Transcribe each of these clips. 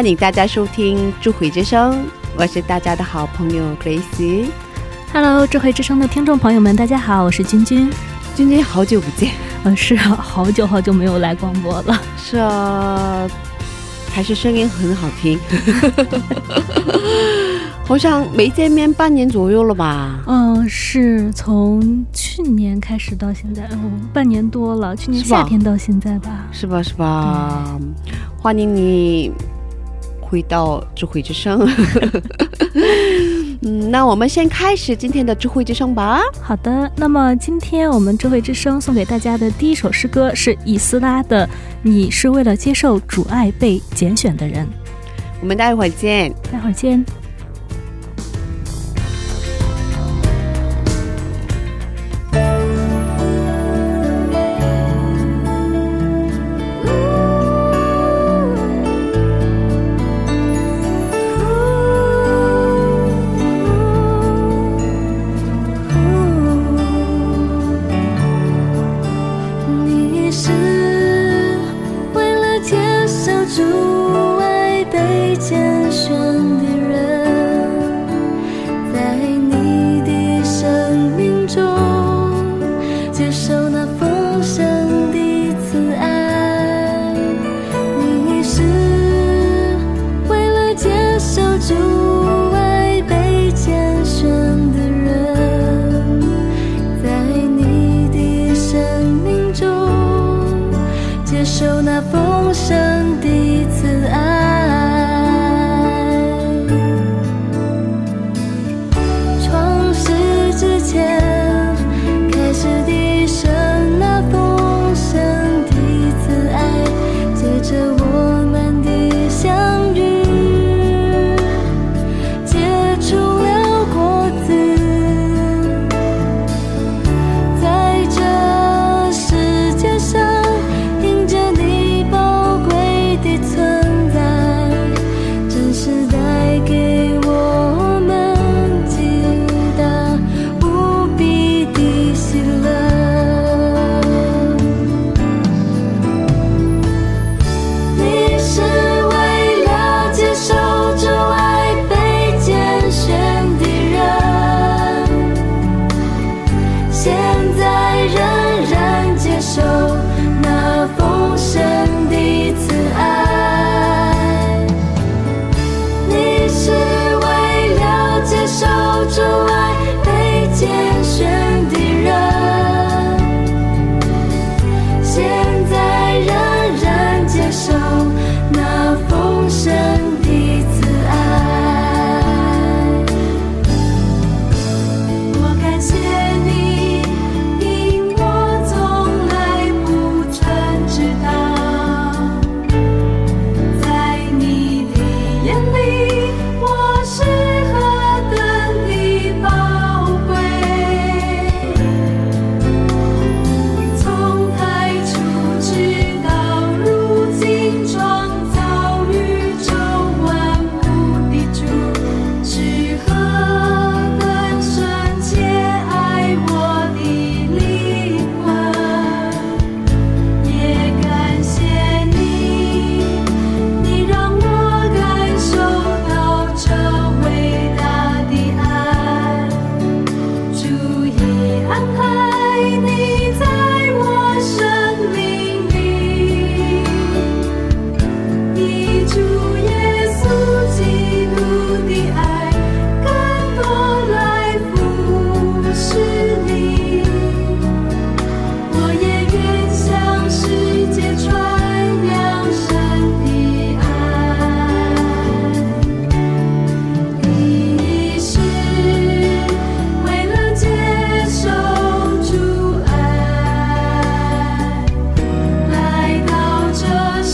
欢迎大家收听智慧之声，我是大家的好朋友 Grace。Hello，智慧之声的听众朋友们，大家好，我是君君。君君好久不见，嗯，是啊，好久好久没有来广播了。是啊，还是声音很好听，好像没见面半年左右了吧？嗯，是从去年开始到现在，哦，半年多了，去年夏天到现在吧。是吧？是吧？欢迎你回到智慧之声。嗯，那我们先开始今天的智慧之声吧。好的，那么今天我们智慧之声送给大家的第一首诗歌是以斯拉的《你是为了接受主爱被拣选的人》。我们待会儿见。待会儿见。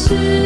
是。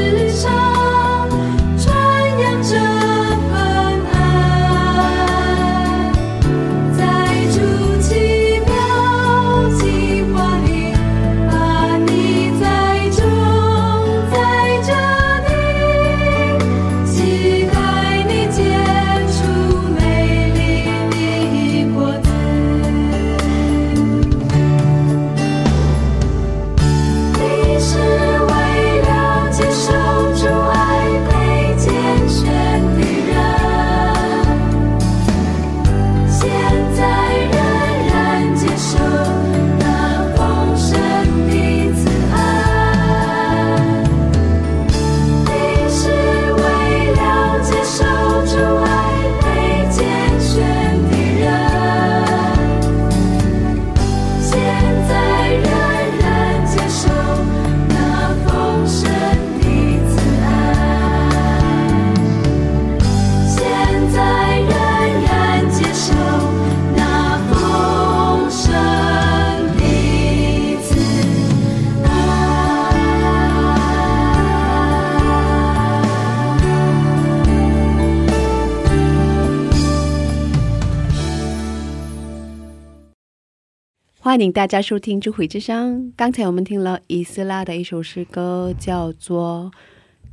欢迎大家收听《智慧之声》。刚才我们听了以斯拉的一首诗歌，叫做《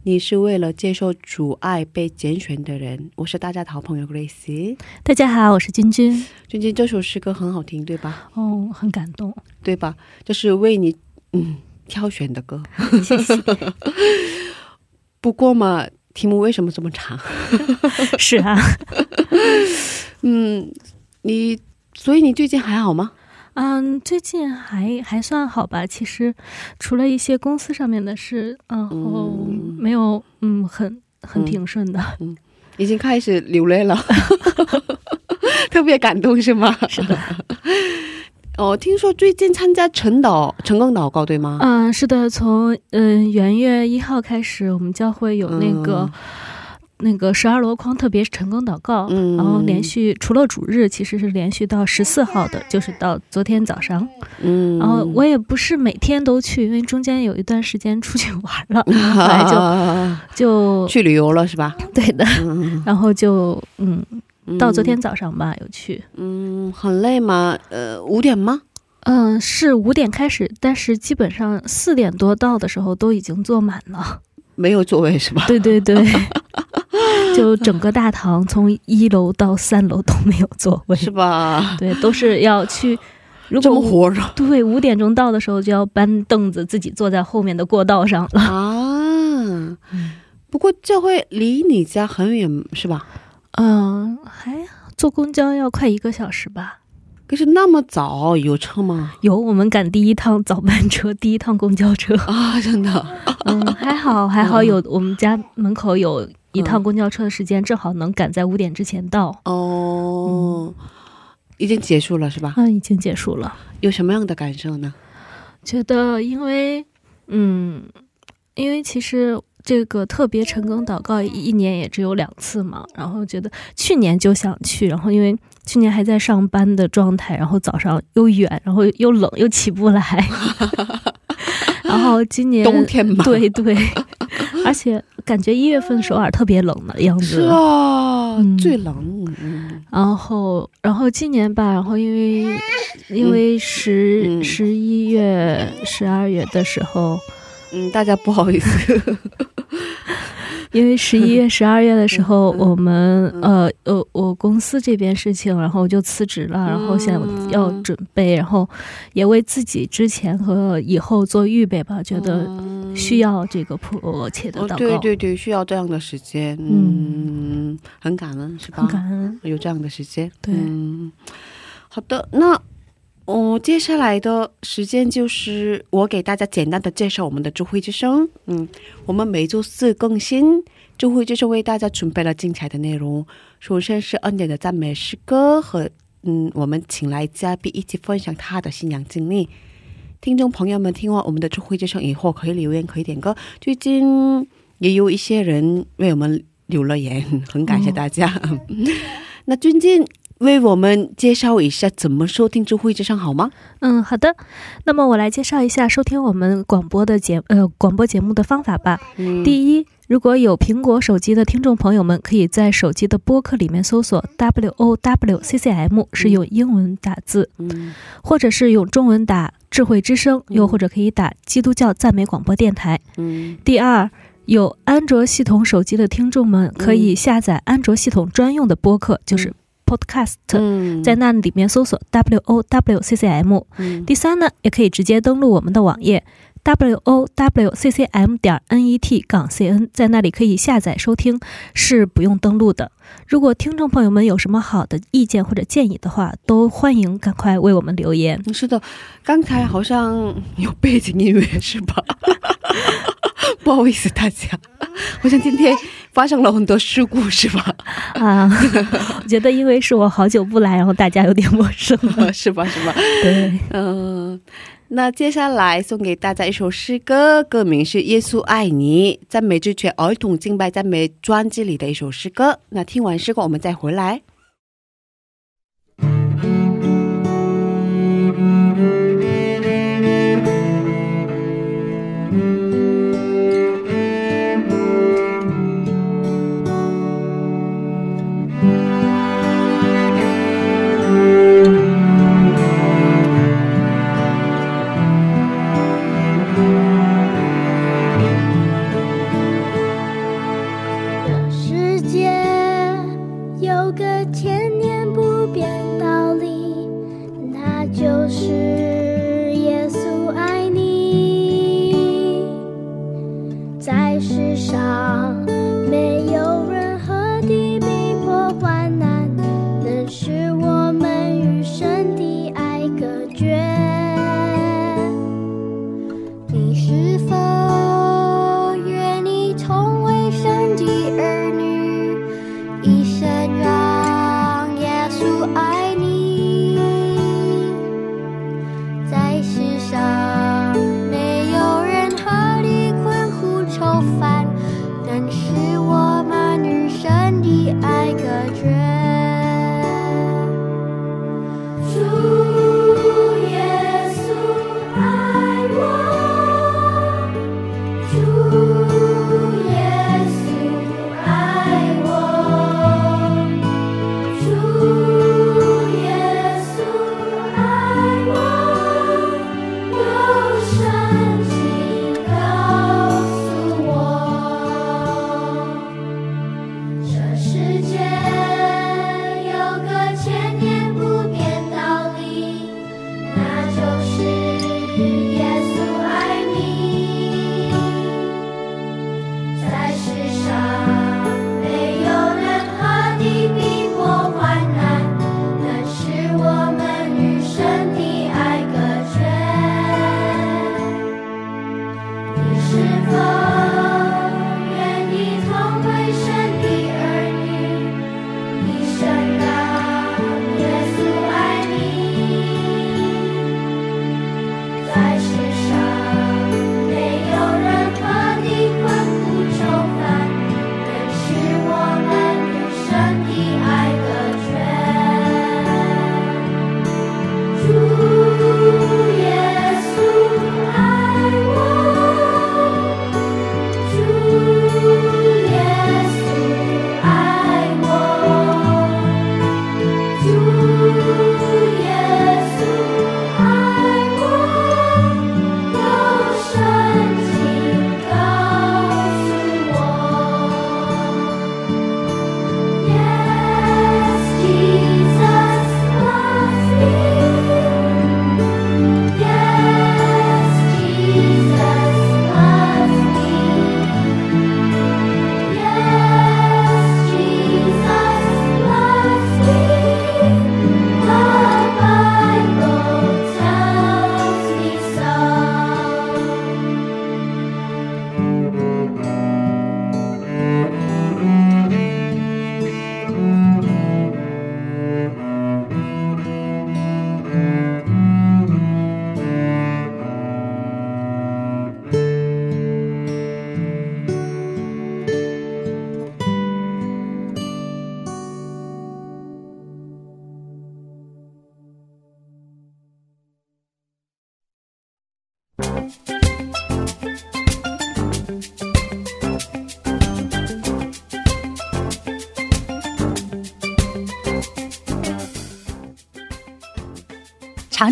你是为了接受阻碍被拣选的人》。我是大家的好朋友 Grace。大家好，我是君君。君君，这首诗歌很好听，对吧？哦，很感动，对吧？这是为你嗯挑选的歌。谢谢。不过嘛，题目为什么这么长？是啊，嗯，你所以你最近还好吗？嗯，最近还还算好吧。其实除了一些公司上面的事，然后没有嗯很很平顺的。嗯，已经开始流泪了，特别感动是吗？是的。哦，听说最近参加晨祷成功祷告对吗？嗯，是的，从嗯元月一号开始，我们教会有那个。那个十二箩筐特别成功祷告，然后连续除了主日，其实是连续到十四号的，就是到昨天早上。嗯，然后我也不是每天都去，因为中间有一段时间出去玩了，后来就 就去旅游了，是吧？对的，然后就嗯，到昨天早上吧，有去。嗯，很累吗？呃，五点吗？嗯，是五点开始，但是基本上四点多到的时候都已经坐满了，没有座位是吧？对对对。就整个大堂从一楼到三楼都没有座位，是吧？对，都是要去。这么活着？对，五点钟到的时候就要搬凳子，自己坐在后面的过道上了啊。不过这会离你家很远，是吧？嗯，还坐公交要快一个小时吧。可是那么早有车吗？有，我们赶第一趟早班车，第一趟公交车啊，真的。嗯，还好，还好有我们家门口有。一趟公交车的时间正好能赶在五点之前到。哦，已经结束了是吧？嗯，已经结束了。有什么样的感受呢？觉得因为嗯，因为其实这个特别成功祷告一年也只有两次嘛，然后觉得去年就想去，然后因为去年还在上班的状态，然后早上又远，然后又冷又起不来，然后今年冬天嘛，对对，而且。感觉一月份首尔特别冷的样子，是啊，最冷。然后，然后今年吧，然后因为因为十十一月、十二月的时候，嗯，大家不好意思。因为十一月、十二月的时候，我们呃呃，我公司这边事情，然后就辞职了，然后现在要准备，然后也为自己之前和以后做预备吧，觉得需要这个迫切的祷告。对对对，需要这样的时间，嗯，很感恩是吧？很感恩有这样的时间。对，好的，那。哦，接下来的时间就是我给大家简单的介绍我们的智慧之声。嗯，我们每周四更新，智慧之声为大家准备了精彩的内容。首先是恩典的赞美诗歌和嗯，我们请来嘉宾一起分享他的信仰经历。听众朋友们听完我们的智慧之声以后，可以留言，可以点歌。最近也有一些人为我们留了言，很感谢大家。那最近。为我们介绍一下怎么收听智慧之声好吗？嗯，好的。那么我来介绍一下收听我们广播的节呃广播节目的方法吧。嗯，第一，如果有苹果手机的听众朋友们，可以在手机的播客里面搜索 W O W C C M，是用英文打字，嗯，或者是用中文打智慧之声，又或者可以打基督教赞美广播电台。嗯，第二，有安卓系统手机的听众们可以下载安卓系统专用的播客，就是。Podcast，在那里面搜索 W O W C C M。第三呢，也可以直接登录我们的网页 W O W C C M 点 N E T 杠 C N，在那里可以下载收听，是不用登录的。如果听众朋友们有什么好的意见或者建议的话，都欢迎赶快为我们留言。是的，刚才好像有背景音乐是吧？不好意思，大家，好像今天发生了很多事故，是吧？啊，我觉得因为是我好久不来，然后大家有点陌生 了，是吧？是吧？对，嗯，那接下来送给大家一首诗歌，歌名是《耶稣爱你》，赞美之泉儿童敬拜赞美专辑里的一首诗歌。那听完诗歌，我们再回来。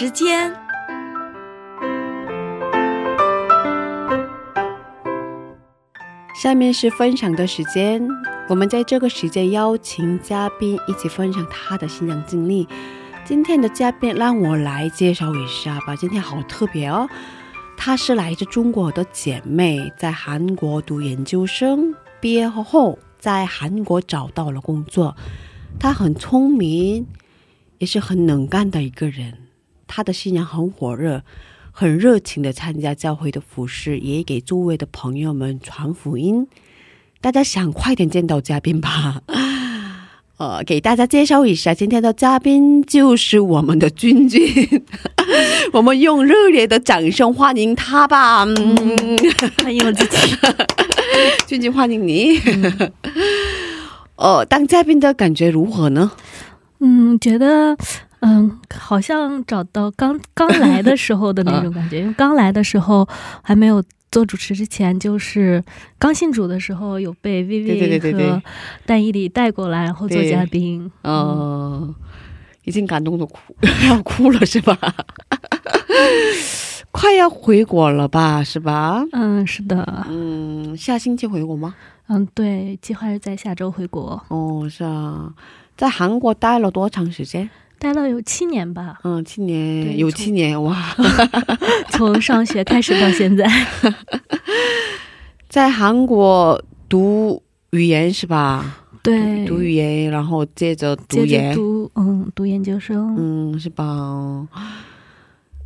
时间。下面是分享的时间。我们在这个时间邀请嘉宾一起分享他的信仰经历。今天的嘉宾让我来介绍一下吧，今天好特别哦。她是来自中国的姐妹，在韩国读研究生，毕业后在韩国找到了工作。她很聪明，也是很能干的一个人。她的信仰很火热，很热情的参加教会的服饰，也给周围的朋友们传福音。大家想快点见到嘉宾吧？呃，给大家介绍一下，今天的嘉宾就是我们的君君，我们用热烈的掌声欢迎他吧！嗯，欢迎我自己。君君，欢迎你。呃，当嘉宾的感觉如何呢？嗯，觉得嗯，好像找到刚刚来的时候的那种感觉，因为刚来的时候还没有。做主持之前，就是刚信主的时候，有被薇薇和蛋伊里带过来，然后做嘉宾。嗯，已经感动的哭要哭了，是吧？快要回国了吧，是吧？嗯，是的。嗯，下星期回国吗？嗯，对，计划是在下周回国。哦，是啊，在韩国待了多长时间？待了有七年吧，嗯，七年有七年哇，从上学开始到现在，在韩国读语言是吧？对，读语言，然后接着读研，读嗯，读研究生，嗯，是吧？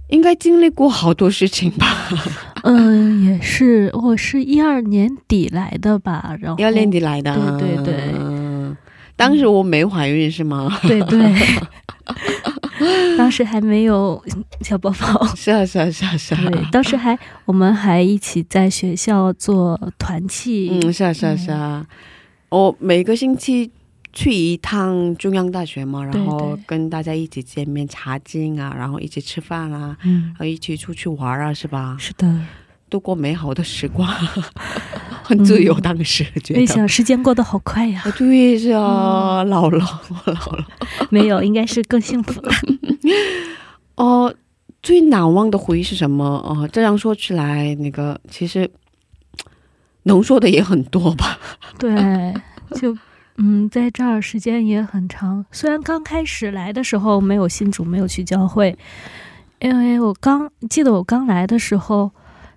应该经历过好多事情吧？嗯，也是，我是一二年底来的吧，然后一二年底来的，对对对，当时我没怀孕是吗？对对。当时还没有小宝宝，是啊是啊是啊是啊。对，当时还我们还一起在学校做团契。嗯，是啊是啊是啊。我每个星期去一趟中央大学嘛，然后跟大家一起见面、查经啊，然后一起吃饭啊，嗯，然后一起出去玩啊，是吧？是的，度过美好的时光。很自由，当时觉得。没想时间过得好快呀！对呀，老了，我 老了。没有，应该是更幸福了。哦，最难忘的回忆是什么？哦，这样说起来，那个其实能说的也很多吧？对，就嗯，在这儿时间也很长。虽然刚开始来的时候没有信主，没有去教会，因为我刚记得我刚来的时候，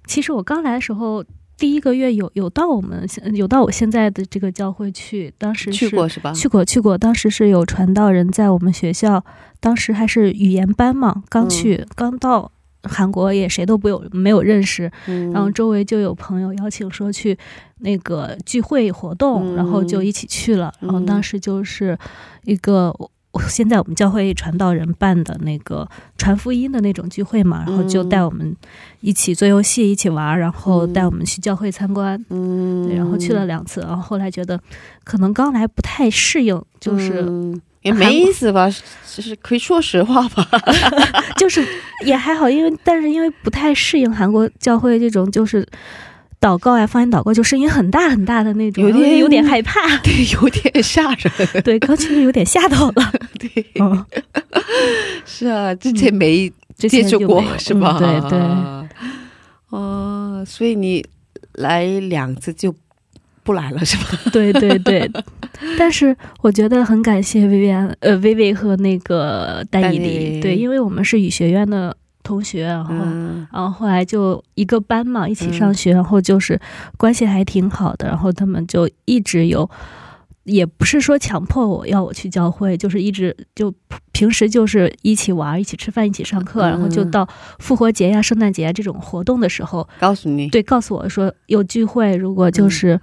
其实我刚来的时候。第一个月有有到我们有到我现在的这个教会去，当时去过是吧？去过去过，当时是有传道人在我们学校，当时还是语言班嘛，刚去刚到韩国也谁都不有没有认识，然后周围就有朋友邀请说去那个聚会活动，然后就一起去了，然后当时就是一个。现在我们教会传道人办的那个传福音的那种聚会嘛，然后就带我们一起做游戏，一起玩，然后带我们去教会参观。嗯，然后去了两次，然后后来觉得可能刚来不太适应，就是也没意思吧，就是可以说实话吧，就是也还好，因为但是因为不太适应韩国教会这种就是。祷告呀，方言祷告就声音很大很大的那种，有点 有点害怕，对，有点吓人，对，刚去有点吓到了，对，是啊，之前没接触过是吧？对对，哦，所以你来两次就不来了是吧？对对对，但是我觉得很感谢薇薇安，呃，薇薇和那个戴依林，对，因为我们是语学院的。同学，然后，然后后来就一个班嘛，一起上学，然后就是关系还挺好的，然后他们就一直有，也不是说强迫我要我去教会，就是一直就平时就是一起玩，一起吃饭，一起上课，然后就到复活节呀、圣诞节这种活动的时候，告诉你，对，告诉我说有聚会，如果就是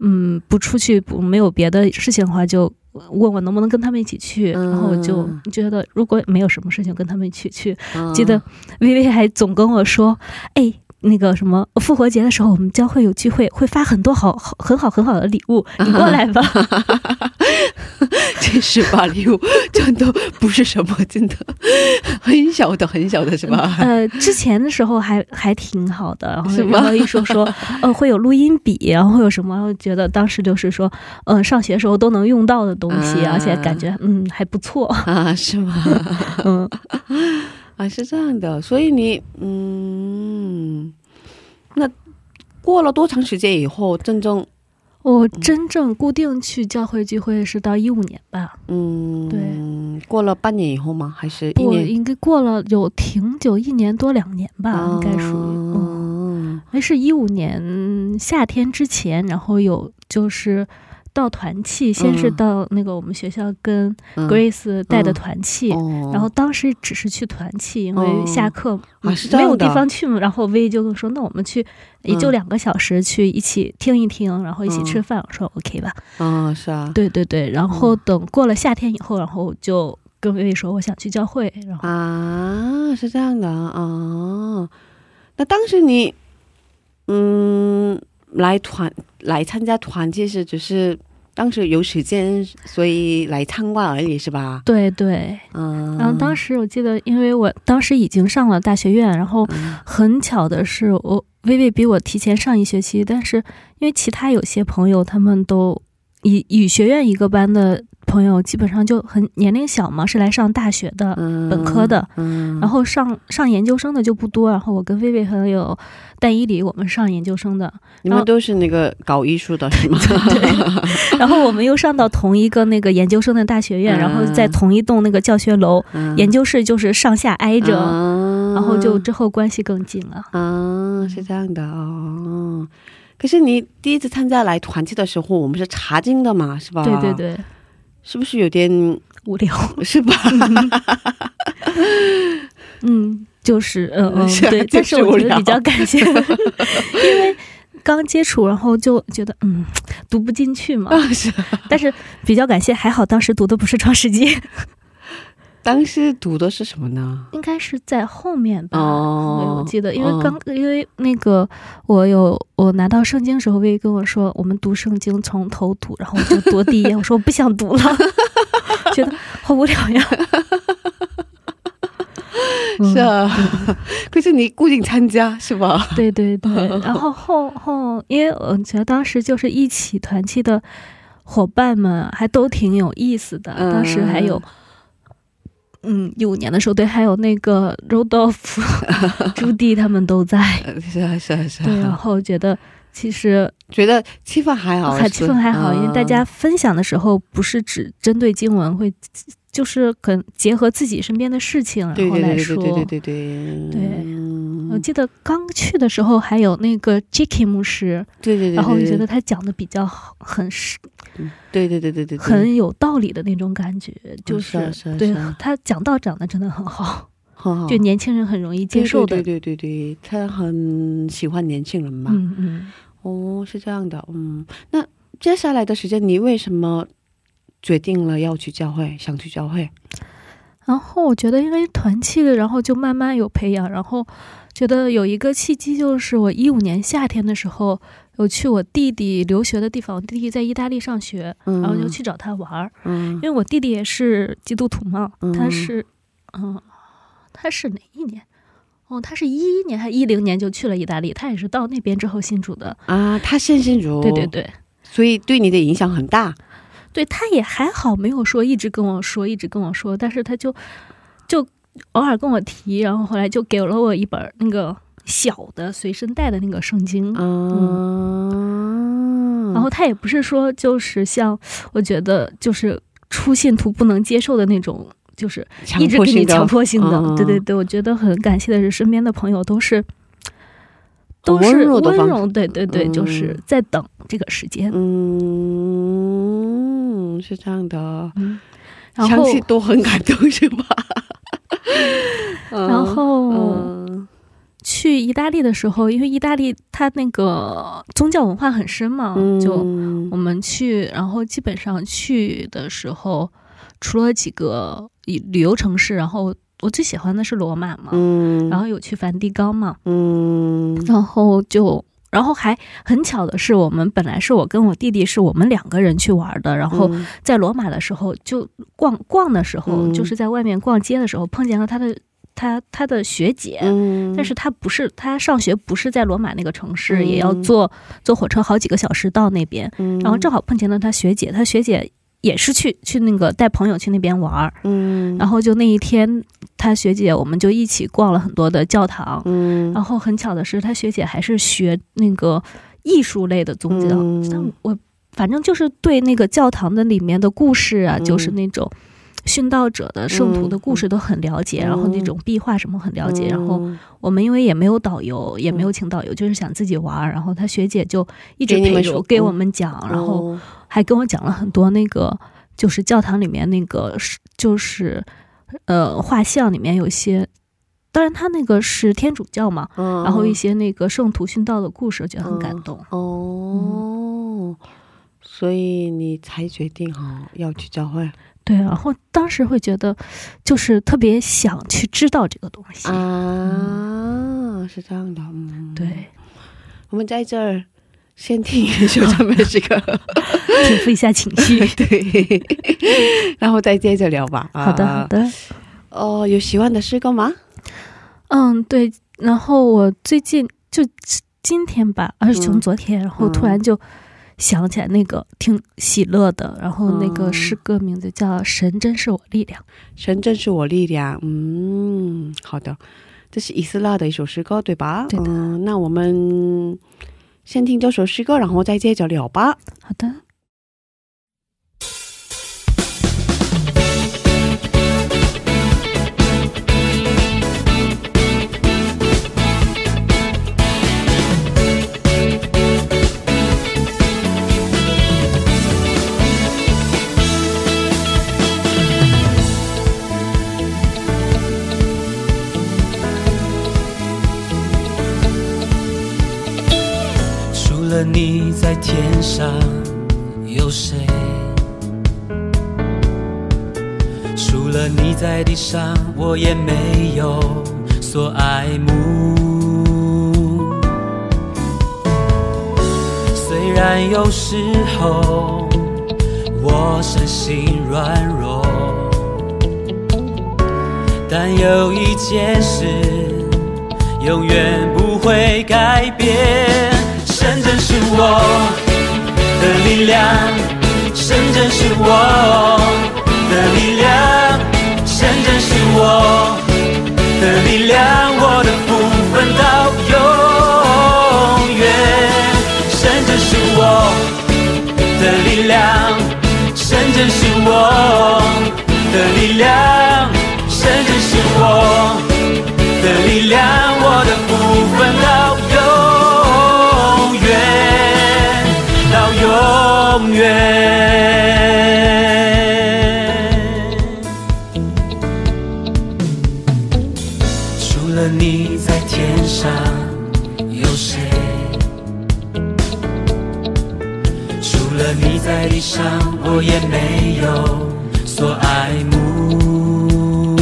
嗯不出去不没有别的事情的话就。问我能不能跟他们一起去，然后我就觉得如果没有什么事情，跟他们一起去。记得薇薇还总跟我说：“哎。”那个什么复活节的时候，我们将会有聚会，会发很多好好很好很好的礼物，你过来吧。真是把礼物，真的不是什么，真的很小的很小的是吧？呃，之前的时候还还挺好的，然后然后一说说 呃会有录音笔，然后会有什么？觉得当时就是说，嗯，上学时候都能用到的东西，而且感觉嗯还不错啊，是吗？嗯。啊，是这样的，所以你，嗯，那过了多长时间以后，真正我真正固定去教会聚会是到一五年吧，嗯，对，过了半年以后吗？还是一不，年？应该过了有挺久，一年多两年吧，应该属于嗯。嗯那是一五年夏天之前，然后有就是到团契，先是嗯。到那个我们学校跟嗯。Grace 带的团契，哦。然后当时只是去团契，因为哦。下课、啊没有地方去嘛，然后 V 就跟我说，那我们去也就嗯。两个小时去一起听一听，然后一起嗯。吃饭，我说 OK 吧，嗯，是啊，对对对，然后等过了夏天以后，然后就跟 V 说我想去教会，然后啊，是这样的啊。那当时你，嗯，来团来参加团建是只是当时有时间，所以来参观而已，是吧？对对，嗯，然后当时我记得，因为我当时已经上了大学院，然后嗯。很巧的是，我微微比我提前上一学期，但是因为其他有些朋友他们都语语学院一个班的朋友，基本上就很年龄小嘛，是来上大学的，嗯本科的嗯，然后上上研究生的就不多。然后我跟薇薇还有戴依里，我们上研究生的，你们都是那个搞艺术的是吗？然后我们又上到同一个那个研究生的大学院，嗯然后在同一栋那个教学楼，嗯研究室就是上下挨着，啊然后就之后关系更近了。啊，是这样的哦。可是你第一次参加来团契的时候，我们是查经的嘛，是吧？对对，对，是不是有点无聊。是吧？嗯，就是嗯嗯对，但是我觉得比较感谢，因为刚接触，然后就觉得嗯读不进去嘛。啊，是。但是比较感谢，还好当时读的不是创世纪，当时读的是什么呢？应该是在后面吧。哦，我记得，因为哦刚、因为那个我有我拿到圣经的时候，薇跟我说我们读圣经从头读，然后我就读第一页，我说我不想读了，觉得好无聊呀。嗯是啊，可是你固定参加是吧？对对对，然后后后，因为我觉得当时就是一起团契的伙伴们还都挺有意思的，嗯当时还有。嗯，一五年的时候，对，还有那个 Rodolph、朱迪他们都在，是啊，是啊，是啊。对，然后觉得其实觉得气氛还好，还气氛还好，因为大家嗯。分享的时候不是只针对经文，会就是可结合自己身边的事情，然后来说。对对对对。对。我记得刚去的时候还有那个 JK 牧师。对对对。然后我觉得他讲的比较好很，对对对对对，很有道理的那种感觉。就是。对，他讲道讲的真的 很好。就年轻人很容易接受的。对对对对，他很喜欢年轻人嘛。嗯嗯。哦，是这样的。嗯。那接下来的时间你为什么。决定了要去教会，想去教会？然后我觉得因为团契的，然后就慢慢有培养，然后觉得有一个契机，就是我一五年夏天的时候，有去我弟弟留学的地方，我弟弟在意大利上学，嗯，然后就去找他玩儿，嗯因为我弟弟也是基督徒嘛，嗯他是，嗯，他是哪一年？哦，他是一一年还一零年就去了意大利，他也是到那边之后信主的。啊，他现信主，对对，对，所以对你的影响很大。对，他也还好，没有说一直跟我说，一直跟我说，但是他就就偶尔跟我提，然后后来就给了我一本那个小的随身带的那个圣经。嗯，然后他也不是说就是像我觉得就是初信徒不能接受的那种，就是强一直给你迫性的强迫性的。嗯对对对，我觉得很感谢的是身边的朋友都是都温是柔温柔，对对对，嗯就是在等这个时间。嗯，是这样的，然后相信都很感动，是吧？然后。嗯去意大利的时候，因为意大利它那个宗教文化很深嘛，嗯，就我们去，然后基本上去的时候，除了几个旅旅游城市，然后我最喜欢的是罗马嘛，嗯，然后有去梵蒂冈嘛，嗯然后就。然后还很巧的是，我们本来是我跟我弟弟是我们两个人去玩的，然后嗯。在罗马的时候就逛逛的时候，嗯。就是在外面逛街的时候碰见了他的他他的学姐，嗯，但是他不是他上学不是在罗马那个城市，嗯。也要坐坐火车好几个小时到那边，嗯，然后正好碰见了他学姐，他学姐也是去去那个带朋友去那边玩儿，嗯，然后就那一天他学姐我们就一起逛了很多的教堂，嗯，然后很巧的是他学姐还是学那个艺术类的宗教，嗯。但我反正就是对那个教堂的里面的故事啊，嗯。就是那种殉道者的圣徒的故事嗯都很了解，嗯。然后那种壁画什么很了解，然后嗯我们因为也没有导游，也没有请导游，就是想自己玩儿，然后他学姐就一直陪着我给我嗯们讲，然后哦还跟我讲了很多那个就是教堂里面那个是就是呃画像里面有一些。当然，他那个是天主教嘛，嗯然后一些那个圣徒殉道的故事，我觉得很感嗯动。哦，所以你才决定哈要去教会对，然后当时会觉得，就是特别想去知道这个东西。啊，是这样的，嗯，对，我们在这儿先听一首他们诗歌，平复一下情绪。对，然后再接着聊吧。好的，好啊。的。哦，有喜欢的诗歌吗？嗯，对。然后我最近就今天吧，而是从嗯昨天，然后突然就想起来那个挺喜乐的，然后那个嗯诗歌名字叫《神真是我力量》。神真是我力量。嗯，好的，这是伊斯拉的一首诗歌，对吧？对的嗯，那我们先听这首诗歌，然后再接着聊吧。好的。在天上有谁？除了你在地上，我也没有所爱慕。虽然有时候我身心软弱，但有一件事永远不会改变。我的力量，神真是我的力量，神真是我的力量，我的福分到永远。神真是我的力量，神真是我的力量，神真是我的力量，我的福分到远。除了你在天上有谁？除了你在地上，我也没有所爱慕。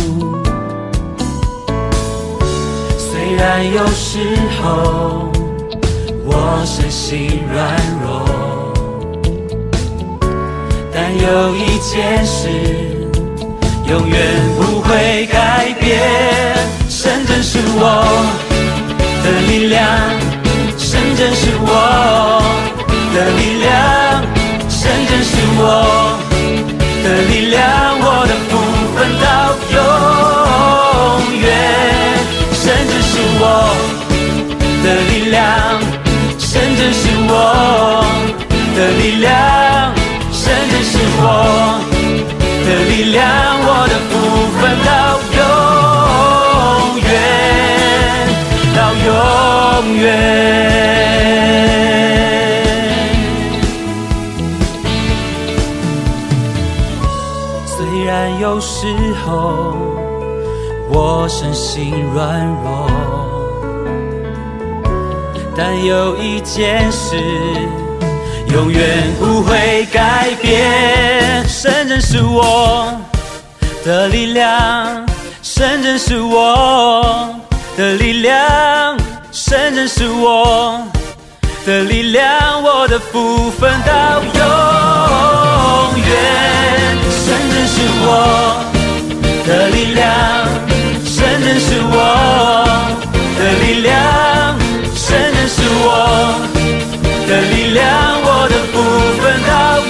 虽然有时候我身心软有一件事永远不会改变。神真是我的力量，神真是我的力量，神真是我的力量，我的福分到永远。神真是我的力量，神真是我的力量，神真是我的力量，我的福分到永远，到永远。虽然有时候我身心软弱，但有一件事永远不会改变。神真是我的力量，神真是我的力量，神真是我的力量，我的福分到永远。神真是我的力量，神真是我的力量，神真是我的力量，我不分到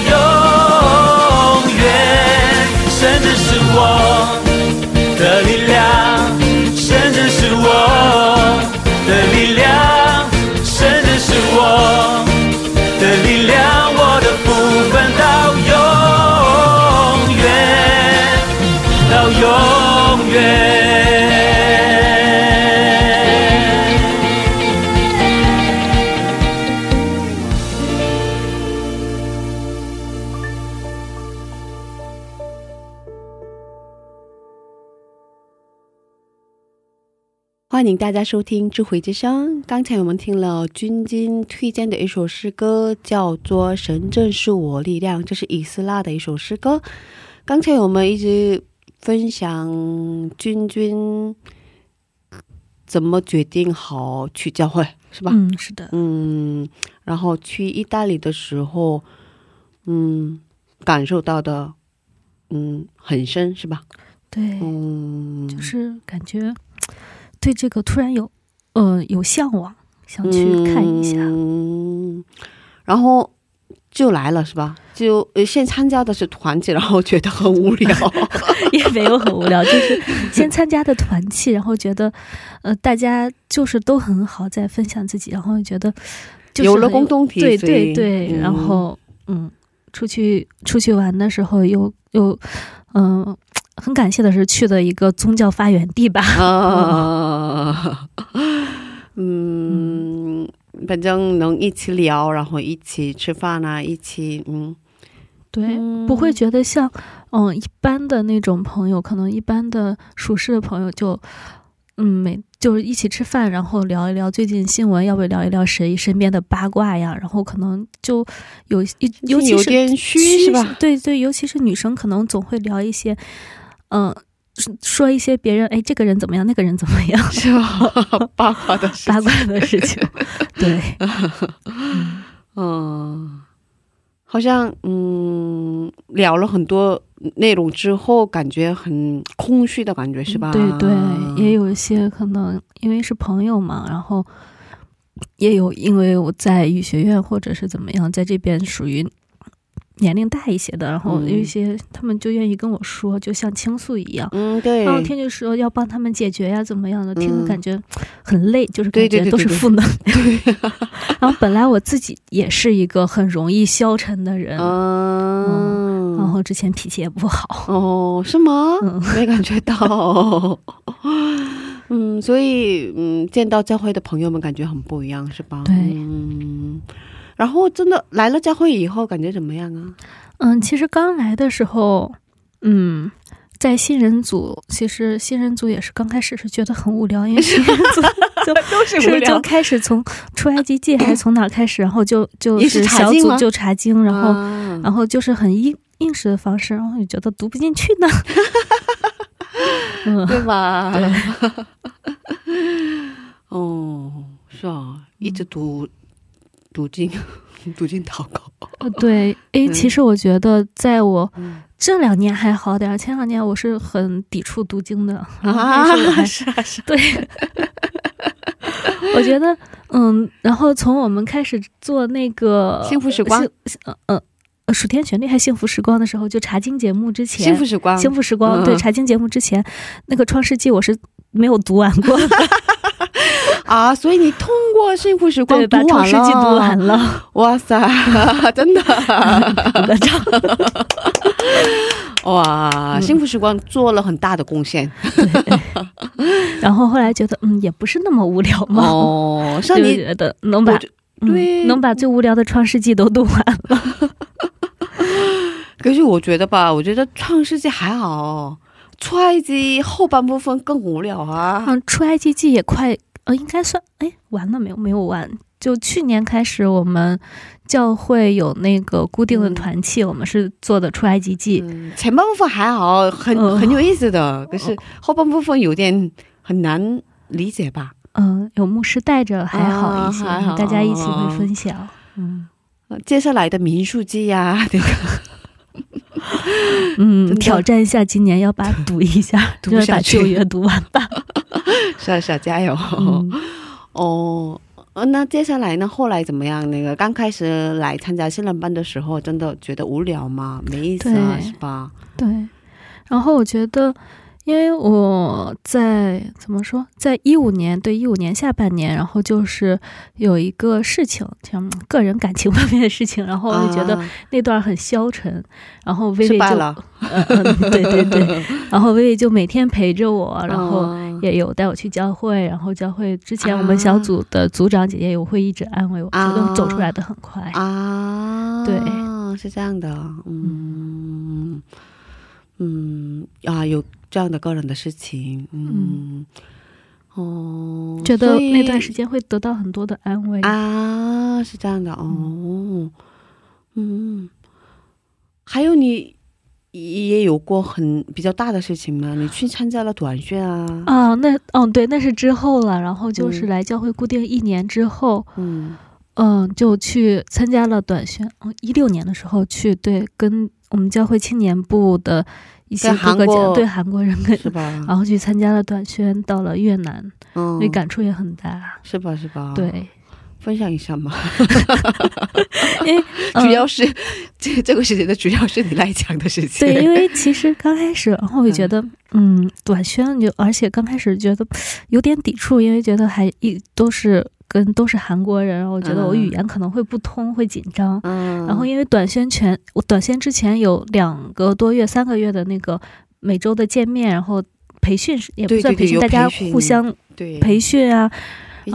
欢迎大家收听《智慧之声》。刚才我们听了君君推荐的一首诗歌，叫做《神正是我力量》，这是以斯拉的一首诗歌。刚才我们一直分享君君怎么决定好去教会，是吧？嗯，是的，嗯，然后去意大利的时候，嗯，感受到的，嗯，很深，是吧？对，嗯，就是感觉对这个突然有呃有向往，想去看一下。嗯，然后就来了，是吧？就呃先参加的是团契，然后觉得很无聊。也没有很无聊，就是先参加的团契，然后觉得，呃，大家就是都很好，在分享自己，然后觉得就是有了很共同体对对对，嗯然后嗯，出去出去玩的时候又又嗯、很感谢的是去的一个宗教发源地吧，啊，嗯，反正能一起聊，然后一起吃饭啊，一起嗯，对，嗯。不会觉得像嗯一般的那种朋友，可能一般的熟识的朋友就嗯每就是一起吃饭，然后聊一聊最近新闻，要不聊一聊谁身边的八卦呀，然后可能就有一尤其是有点虚是吧？对对，尤其是女生可能总会聊一些嗯。说一些别人哎，这个人怎么样，那个人怎么样，是吧？八卦的事情八卦的事情，对，嗯，好像嗯聊了很多内容之后，感觉很空虚的感觉，是吧？对对，也有一些可能因为是朋友嘛，然后也有因为我在语学院或者是怎么样，在这边属于年龄大一些的，然后嗯有一些他们就愿意跟我说，就像倾诉一样。嗯，对，然后听就说要帮他们解决呀，怎么样的？听嗯着感觉很累，就是感觉都是负能量。然后本来我自己也是一个很容易消沉的人，嗯，然后之前脾气也不好。哦，是吗？嗯没感觉到。嗯，所以嗯，见到教会的朋友们感觉很不一样，是吧？对嗯，然后真的来了教会以后，感觉怎么样啊？嗯，其实刚来的时候，嗯，在新人组，其实新人组也是刚开始是觉得很无聊，因为新人组 就都是是就开始从出埃及记还是从哪开始，然后就就也是小组就查经，然后、啊然后就是很硬硬实的方式，然后也觉得读不进去呢。嗯，对吧？对，哦，是啊，一直读读经，读经祷告。呃对，诶，嗯其实我觉得在我嗯。这两年还好点儿，前两年我是很抵触读经的，啊但是啊是啊，对，我觉得，嗯，然后从我们开始做那个幸福时光幸呃呃呃暑天旋律还幸福时光的时候，就查经节目之前，幸福时光，幸福时光、嗯。对查经节目之前，那个创世纪我是没有读完过的，啊！所以你通过幸福时光，读把创完世纪读完了，哇塞，真的，鼓个掌。哇！嗯幸福时光做了很大的贡献 然后后来觉得，嗯，也不是那么无聊嘛，哦。像你觉得能把对嗯、能把最无聊的创世纪都读完了。可是我觉得吧，我觉得创世纪还好，出埃及后半部分更无聊啊。嗯，出埃及记也快，呃，应该算，哎，完了没有？没有完。就去年开始，我们教会有那个固定的嗯团契，我们是做的出埃及记。嗯，前半部分还好，很、嗯很有意思的，可是后半部分有点很难理解吧？嗯、有牧师带着还好一些，啊大家一起会分享。嗯呃接下来的民数记呀、那个嗯，挑战一下，今年要把它读一下，就是把读下去旧约读完吧。是啊是啊，加油！嗯 哦，呃那接下来呢？后来怎么样？那个刚开始来参加新人班的时候，真的觉得无聊吗？没意思啊，对是吧？对，然后我觉得，因为我在怎么说，在一五年对一五年下半年，然后就是有一个事情，像个人感情方面的事情，然后我就觉得啊那段很消沉，然后薇薇就，对对对，然后薇薇就每天陪着我，然后嗯也有带我去教会，然后教会之前我们小组的组长姐姐也会一直安慰我，啊觉得我走出来的很快。啊，对，是这样的，嗯嗯啊，有这样的个人的事情，嗯，哦，觉得那段时间会得到很多的安慰。啊，是这样的哦，嗯，还有你也有过很比较大的事情吗？你去参加了短宣啊，啊，那嗯对，那是之后了，然后就是嗯来教会固定一年之后，嗯嗯，就去参加了短宣。嗯，一六年的时候去，对，跟我们教会青年部的一些跟各个韩国对韩国人跟，是吧？然后去参加了短宣，到了越南，嗯所以感触也很大。是吧？是吧？，对，分享一下嘛。因为嗯主要是、这这个事情的主要是你来讲的事情。对，因为其实刚开始，然后我觉得，嗯，短宣就，而且刚开始觉得有点抵触，因为觉得还一都是跟都是韩国人，然后我觉得我嗯语言可能会不通，会紧张。嗯，然后因为短宣全，我短宣之前有两个多月、三个月的那个每周的见面，然后培训是也不算培训，大家互相对培训啊、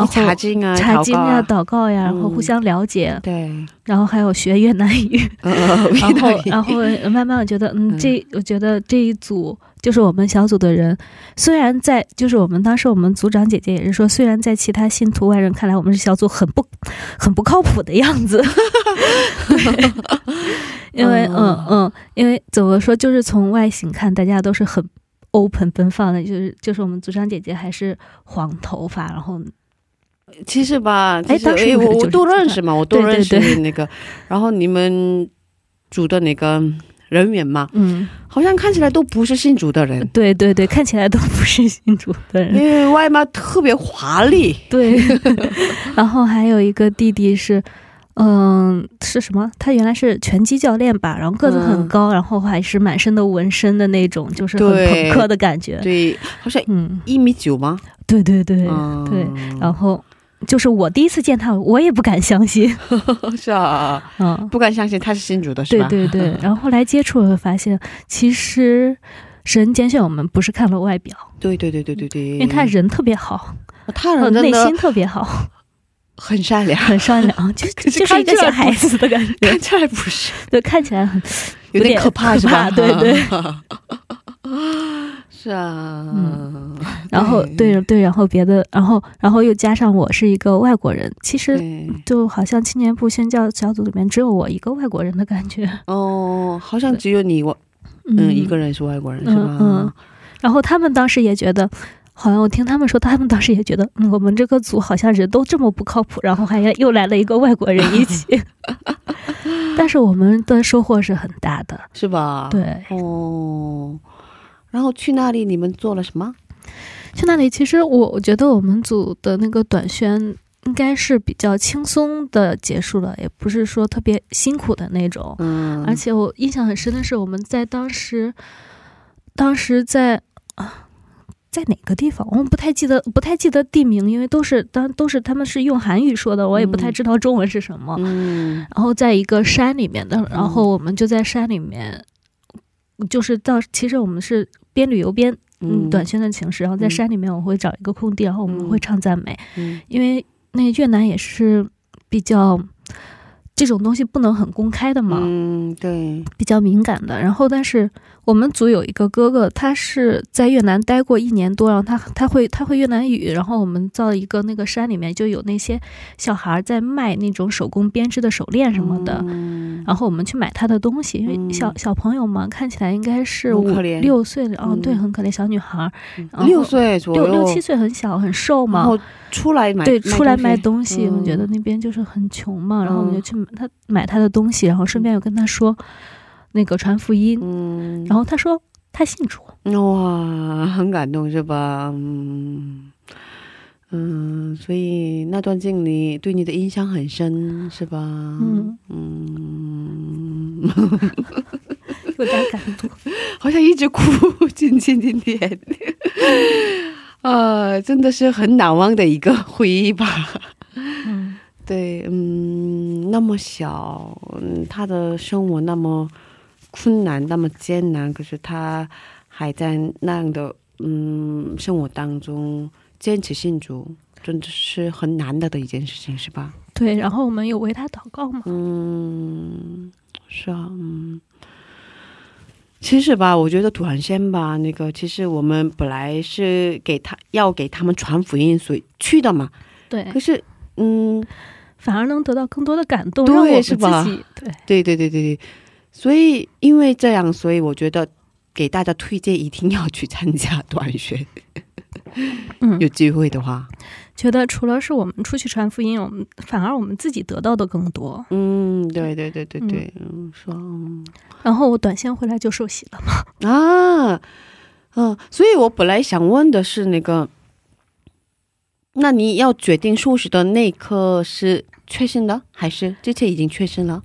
一起查经啊，查经啊、祷告呀，然后互嗯相了解，对，然后还有学越南语。然然后，然后慢慢我觉得，嗯，嗯。这我觉得这一组就是我们小组的人，虽然在就是我们当时我们组长姐姐也是说，虽然在其他信徒外人看来，我们是小组很不很不靠谱的样子，对因为嗯。哦嗯，因为怎么说，就是从外形看，大家都是很 open 奔放的，就是就是我们组长姐姐还是黄头发，然后其实吧，哎当时哎我我都认识嘛，我都认识对那个，然后你们组的那个人员嘛，嗯，好像看起来都不是信主的人，对对对，看起来都不是信主的人。因，为外貌特别华丽，对，然后还有一个弟弟是，嗯，是什么？他原来是拳击教练吧，然后个子很嗯。高，然后还是满身的纹身的那种，就是很对。朋克的感觉。对，好像嗯，一米九吗？对对对、嗯。对，然后就是我第一次见他，我也不敢相信，是啊，嗯，不敢相信他是新主的，是对吧？对对对，然后后来接触了，发现其实。神拣选我们不是看了外表，对对对对对对，因为他人特别好，他人内心特别好，很善良，很善良，就是就是一个小孩子的感觉。看，起来不是，对，看起来很有点可怕是吧？对对。是啊，嗯 然后对对，然后别的，然后然后又加上我是一个外国人，其实就好像青年部宣教小组里面只有我一个外国人的感觉，哦，好像只有你我嗯一个人是外国人是吧？嗯嗯然后他们当时也觉得，好像我听他们说，他们当时也觉得，嗯，我们这个组好像人都这么不靠谱，然后还又来了一个外国人一起，但是我们的收获是很大的，是吧？对。哦，然后去那里你们做了什么？去那里，其实我我觉得我们组的那个短宣应该是比较轻松的结束了，也不是说特别辛苦的那种。嗯，而且我印象很深的是，我们在当时，当时在啊，在哪个地方？我们不太记得，不太记得地名，因为都是当都是他们是用韩语说的，我也不太嗯知道中文是什么。嗯然后在一个山里面的，然后我们就在山里面，就是到其实我们是边旅游边嗯短宣的形式，然后在嗯。山里面我会找一个空地，然后我们嗯会唱赞美，嗯。因为那越南也是比较这种东西不能很公开的嘛，嗯，对，比较敏感的。然后但是我们组有一个哥哥，他是在越南待过一年多，然后他他会他会越南语，然后我们到一个那个山里面就有那些小孩在卖那种手工编织的手链什么的。嗯。然后我们去买他的东西，因为嗯。小、小朋友嘛，看起来应该是五六岁的，嗯，嗯。对，很可怜小女孩，六岁左右，六六七岁很小很瘦嘛，然后出来买对，出来卖东东西，我觉得嗯。那边就是很穷嘛，然后我们就嗯。去买他买他的东西，然后顺便又跟他说那个传福音，嗯，然后他说他信主，哇，很感动是吧？嗯嗯，所以那段经历对你的印象很深是吧？嗯嗯，有点感动。好像一直哭，今天今天，呃，真的是很难忘的一个回忆吧。嗯，对，嗯，那么小，嗯，他的生活那么困难，那么艰难，可是他还在那样的嗯生活当中坚持信主，真的是很难得的一件事情，是吧？对。然后我们有为他祷告吗？嗯，是啊，嗯。其实吧，我觉得土韩先吧，那个其实我们本来是给他要给他们传福音，所以去的嘛。对。可是，嗯，反而能得到更多的感动，对让我们是吧自己对。对对对对对，所以因为这样，所以我觉得给大家推荐一定要去参加短宣，嗯有机会的话，觉得除了是我们出去传福音，我们反而我们自己得到的更多。嗯，对对对对对，嗯，说嗯然后我短线回来就受洗了嘛。啊，嗯，所以我本来想问的是那个，那你要决定受洗的那一刻是确信的，还是之前已经确信了？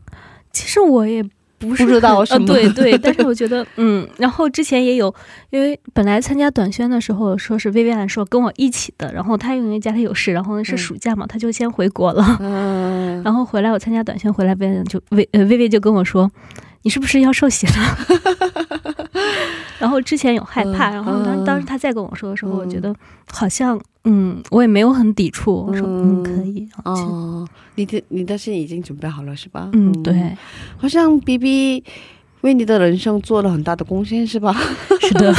其实我也不是不知道很呃、对对，但是我觉得，嗯，然后之前也有，因为本来参加短宣的时候，说是薇薇安说跟我一起的，然后他因为家里有事，然后是暑假嘛，他就先回国了，嗯，然后回来我参加短宣回来，薇薇就薇呃薇薇就跟我说，你是不是要受洗了？然后之前有害怕，嗯然后当嗯当时他再跟我说的时候，我嗯觉得好像，嗯，我也没有很抵触，我说嗯嗯可以，哦，你的你的心已经准备好了是吧？嗯对，好像 B B 为你的人生做了很大的贡献是吧？是的。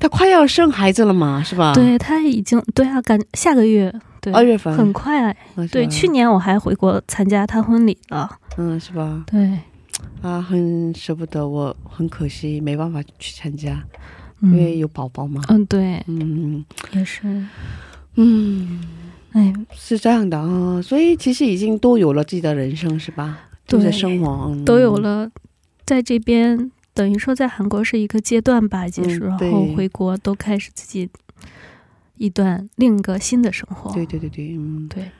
他快要生孩子了嘛，是吧？，对他已经对啊，感下个月对二月份很快，对，去年我还回国参加他婚礼了，嗯是吧？对，啊，很舍不得，我很可惜没办法去参加，因为嗯有宝宝嘛。嗯对，嗯也是，嗯，哎，是这样的啊，所以其实已经都有了自己的人生是吧？对都在生活、嗯都有。了，在这边等于说在韩国是一个阶段吧结束，嗯然后回国都开始自己一段另一个新的生活，对对对对，嗯，对。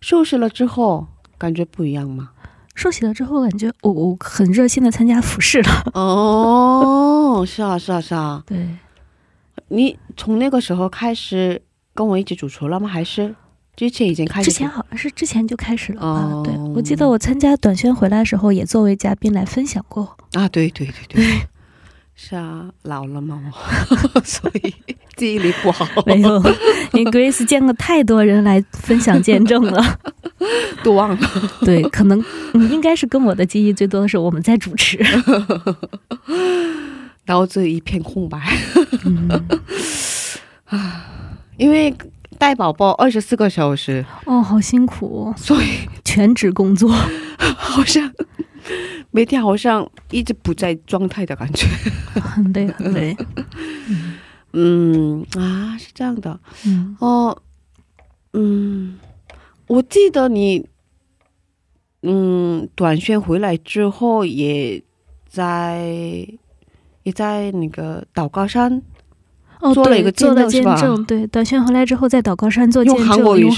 收拾了之后感觉不一样吗？受洗了之后，感觉我我很热心的参加服饰了，哦，是啊是啊是啊，对，你从那个时候开始跟我一起主厨了吗？还是之前已经开始？之前好像是之前就开始了啊？哦对，我记得我参加短宣回来的时候，也作为嘉宾来分享过。啊，对对对对，是啊，老了嘛，所以记忆力不好，没有，因为 Grace 见过太多人来分享见证了。都忘了。对，可能、嗯、应该是跟我的记忆最多的是我们在主持。然后这一片空白，啊，因为带宝宝二十四个小时，哦，好辛苦，所以全职工作。好像 每天好像一直不在状态的感觉。很累，很累。嗯啊，是这样的嗯，哦。嗯，我记得你，嗯，短宣回来之后也在也在那个祷告山哦，对，做了一个见见证。对，短宣回来之后在祷告山做见证，用韩国语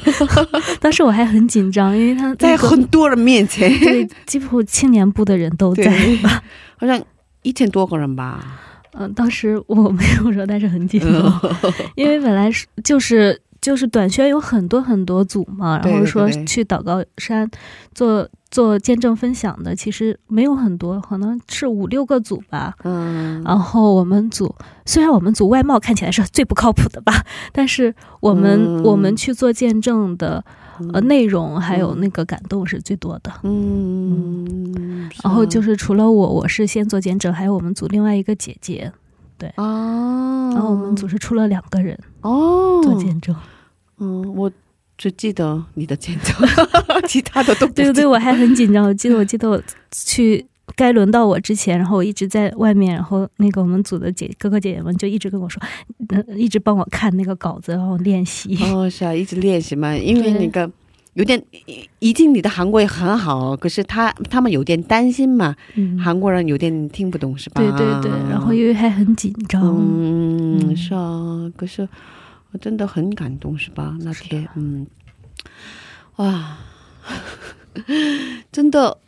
当时我还很紧张，因为他、那在很多人面前，对几乎青年部的人都在吧。好像一千多个人吧。嗯、当时我没有说，但是很紧张，嗯 因为本来是就是就是短宣有很多很多组嘛，然后说去祷告山做做见证分享的，其实没有很多，可能是五六个组吧。嗯，然后我们组虽然我们组外貌看起来是最不靠谱的吧，但是我们、嗯我们去做见证的呃嗯内容还有那个感动是最多的。嗯，然后就是是除了我，我是先做见证，还有我们组另外一个姐姐，啊，哦，然后我们组是出了两个人哦做见证。嗯，我只记得你的见证，其他的都不对对对，我还很紧张。我记得，我记得我去该轮到我之前，然后我一直在外面，然后那个我们组的姐哥哥姐姐们就一直跟我说，嗯，一直帮我看那个稿子，然后练习。哦，是啊，一直练习嘛，因为那个有点，一定你的韩国也很好，可是他他们有点担心嘛，韩国人有点听不懂是吧？对对对，然后因为还很紧张。嗯，是啊，可是我真的很感动，是吧？那天，嗯，哇，真的，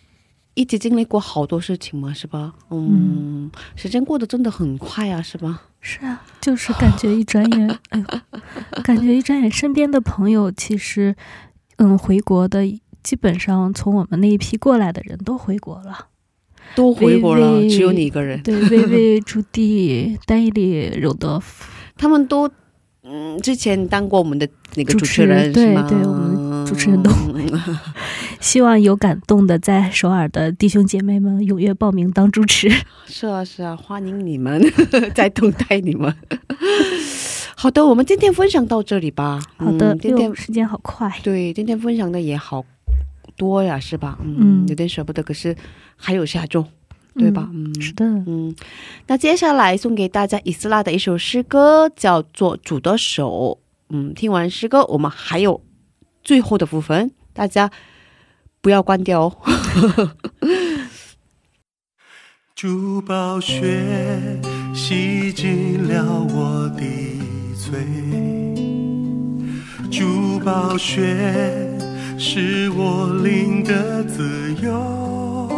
一起经历过好多事情嘛，是吧？嗯，时间过得真的很快啊，是吧？是啊，就是感觉一转眼，哎呦，感觉一转眼，身边的朋友其实，嗯，回国的基本上从我们那一批过来的人都回国了。都回国了，微微只有你一个人。对，薇薇、朱棣、丹伊利、柔德夫，他们都嗯，之前当过我们的那个主主持持人，对？对我们主持人都嗯 希望有感动的在首尔的弟兄姐妹们踊跃报名当主持。是啊，是啊，欢迎你们，在等待你们。好的，我们今天分享到这里吧。好的，嗯今天时间好快。对今天分享的也好多呀，是吧？嗯，嗯有点舍不得，可是还有下周，对吧？嗯，是的，嗯，那接下来送给大家伊斯拉的一首诗歌，叫做《主的手》。嗯，听完诗歌，我们还有最后的部分，大家不要关掉哦。珠宝雪洗净了我的罪，珠宝血是我灵的自由。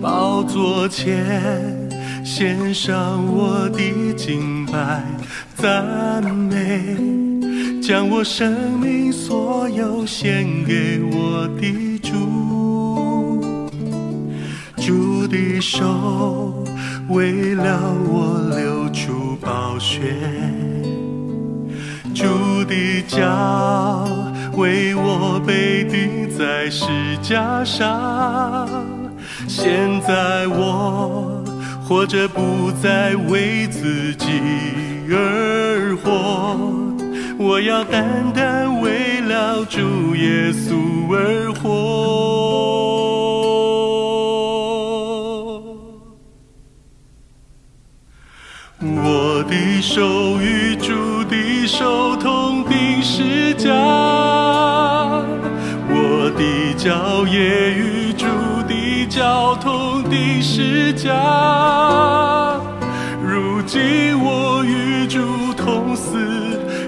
宝座前献上我的敬拜赞美，将我生命所有献给我的主。主的手为了我流出宝血，主的脚为我被钉在石架上。现在我活着不再为自己而活，我要单单为了主耶稣而活。的手与主的手同钉十架，我的脚也与主的脚同钉十架。如今我与主同死，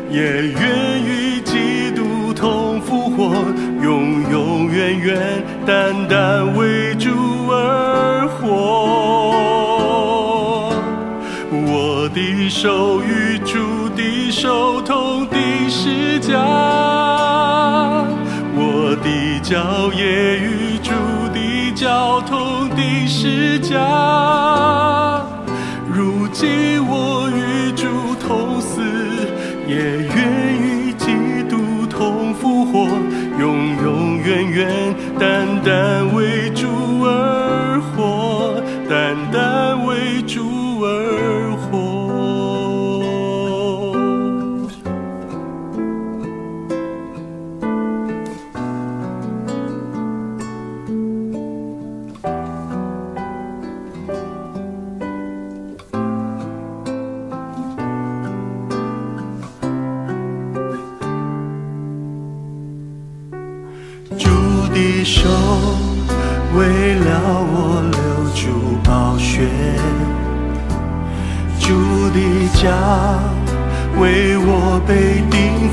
也愿与基督同复活，永永远远单单为主的手与主的手同钉十架，我的脚也与主的脚同钉十架。如今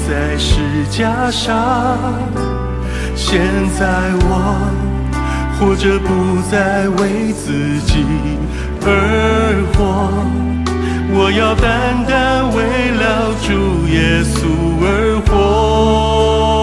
在石架上。现在我活着不再为自己而活，我要单单为了主耶稣而活。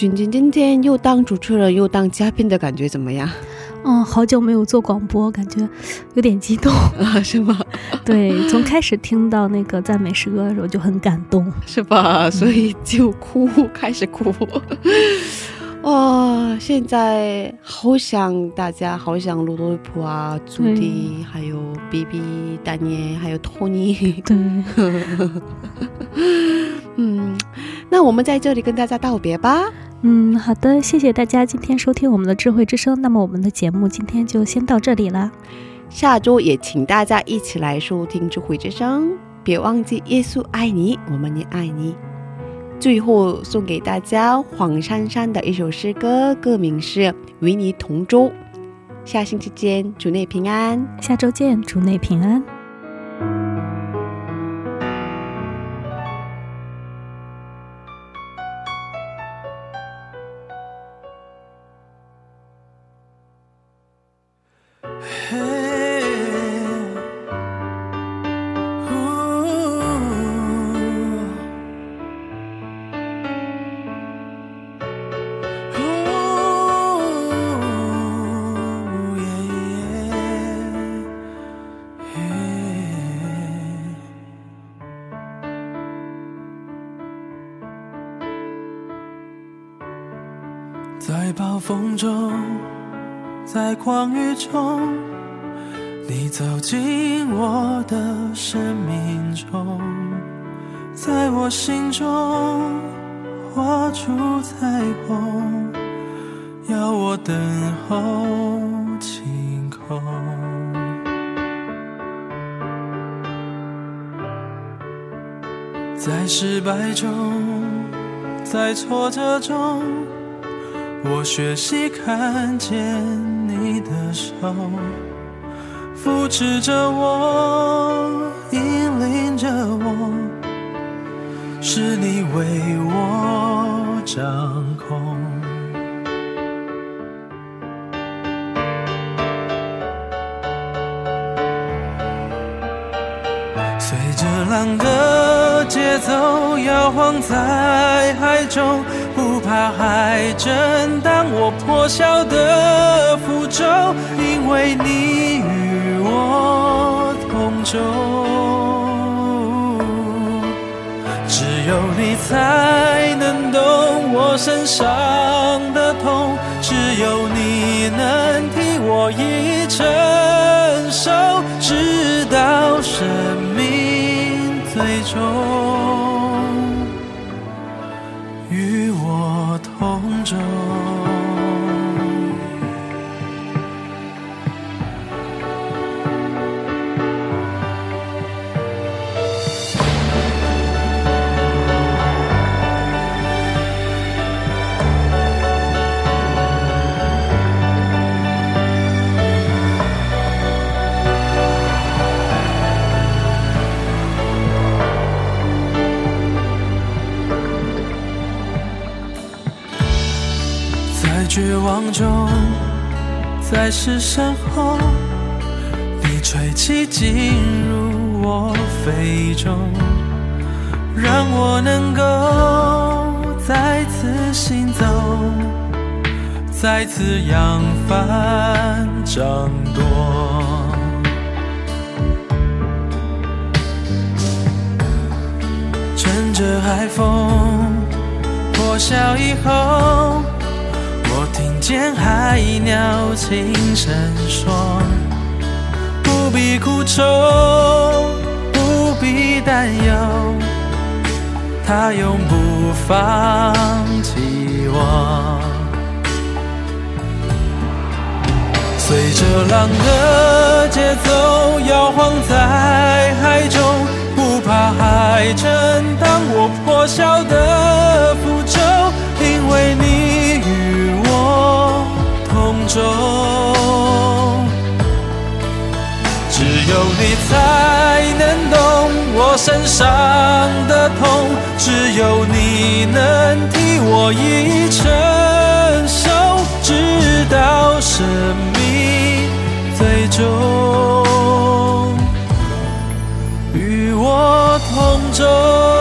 君君今天又当主持人又当嘉宾的感觉怎么样？嗯，好久没有做广播，感觉有点激动。啊，是吗？对，从开始听到那个赞美诗歌的时候就很感动。是吧？所以就哭，开始哭。哇、现在好想大家，好想罗多普啊、朱迪，还有 B B、丹尼，还有托尼。对，嗯，那我们在这里跟大家道别吧。嗯，好的，谢谢大家今天收听我们的智慧之声。那么我们的节目今天就先到这里啦。下周也请大家一起来收听智慧之声，别忘记耶稣爱你，我们也爱你。最后送给大家黄珊珊的一首诗歌，歌名是《与你同舟》。下星期见，主内平安。下周见，主内平安。中，在狂雨中，你走进我的生命中，在我心中画出彩虹，要我等候晴空。在失败中，在挫折中。我学习看见你的手，扶持着我，引领着我，是你为我掌控。随着浪的节奏摇晃在海中，怕海震荡我破晓的符咒，因为你与我同舟。只有你才能懂我身上的痛，只有你能替我一承受，直到生命最终绝望中，在是身后，你吹气进入我肺中，让我能够再次行走，再次扬帆掌舵。趁着海风破晓以后。见海鸟轻声说：“不必苦愁，不必担忧，它永不放弃我。”随着浪的节奏摇晃在海中，不怕海震荡我破晓的符咒，因为你中只有你才能懂我身上的痛，只有你能替我一承受，直到生命最终与我同舟。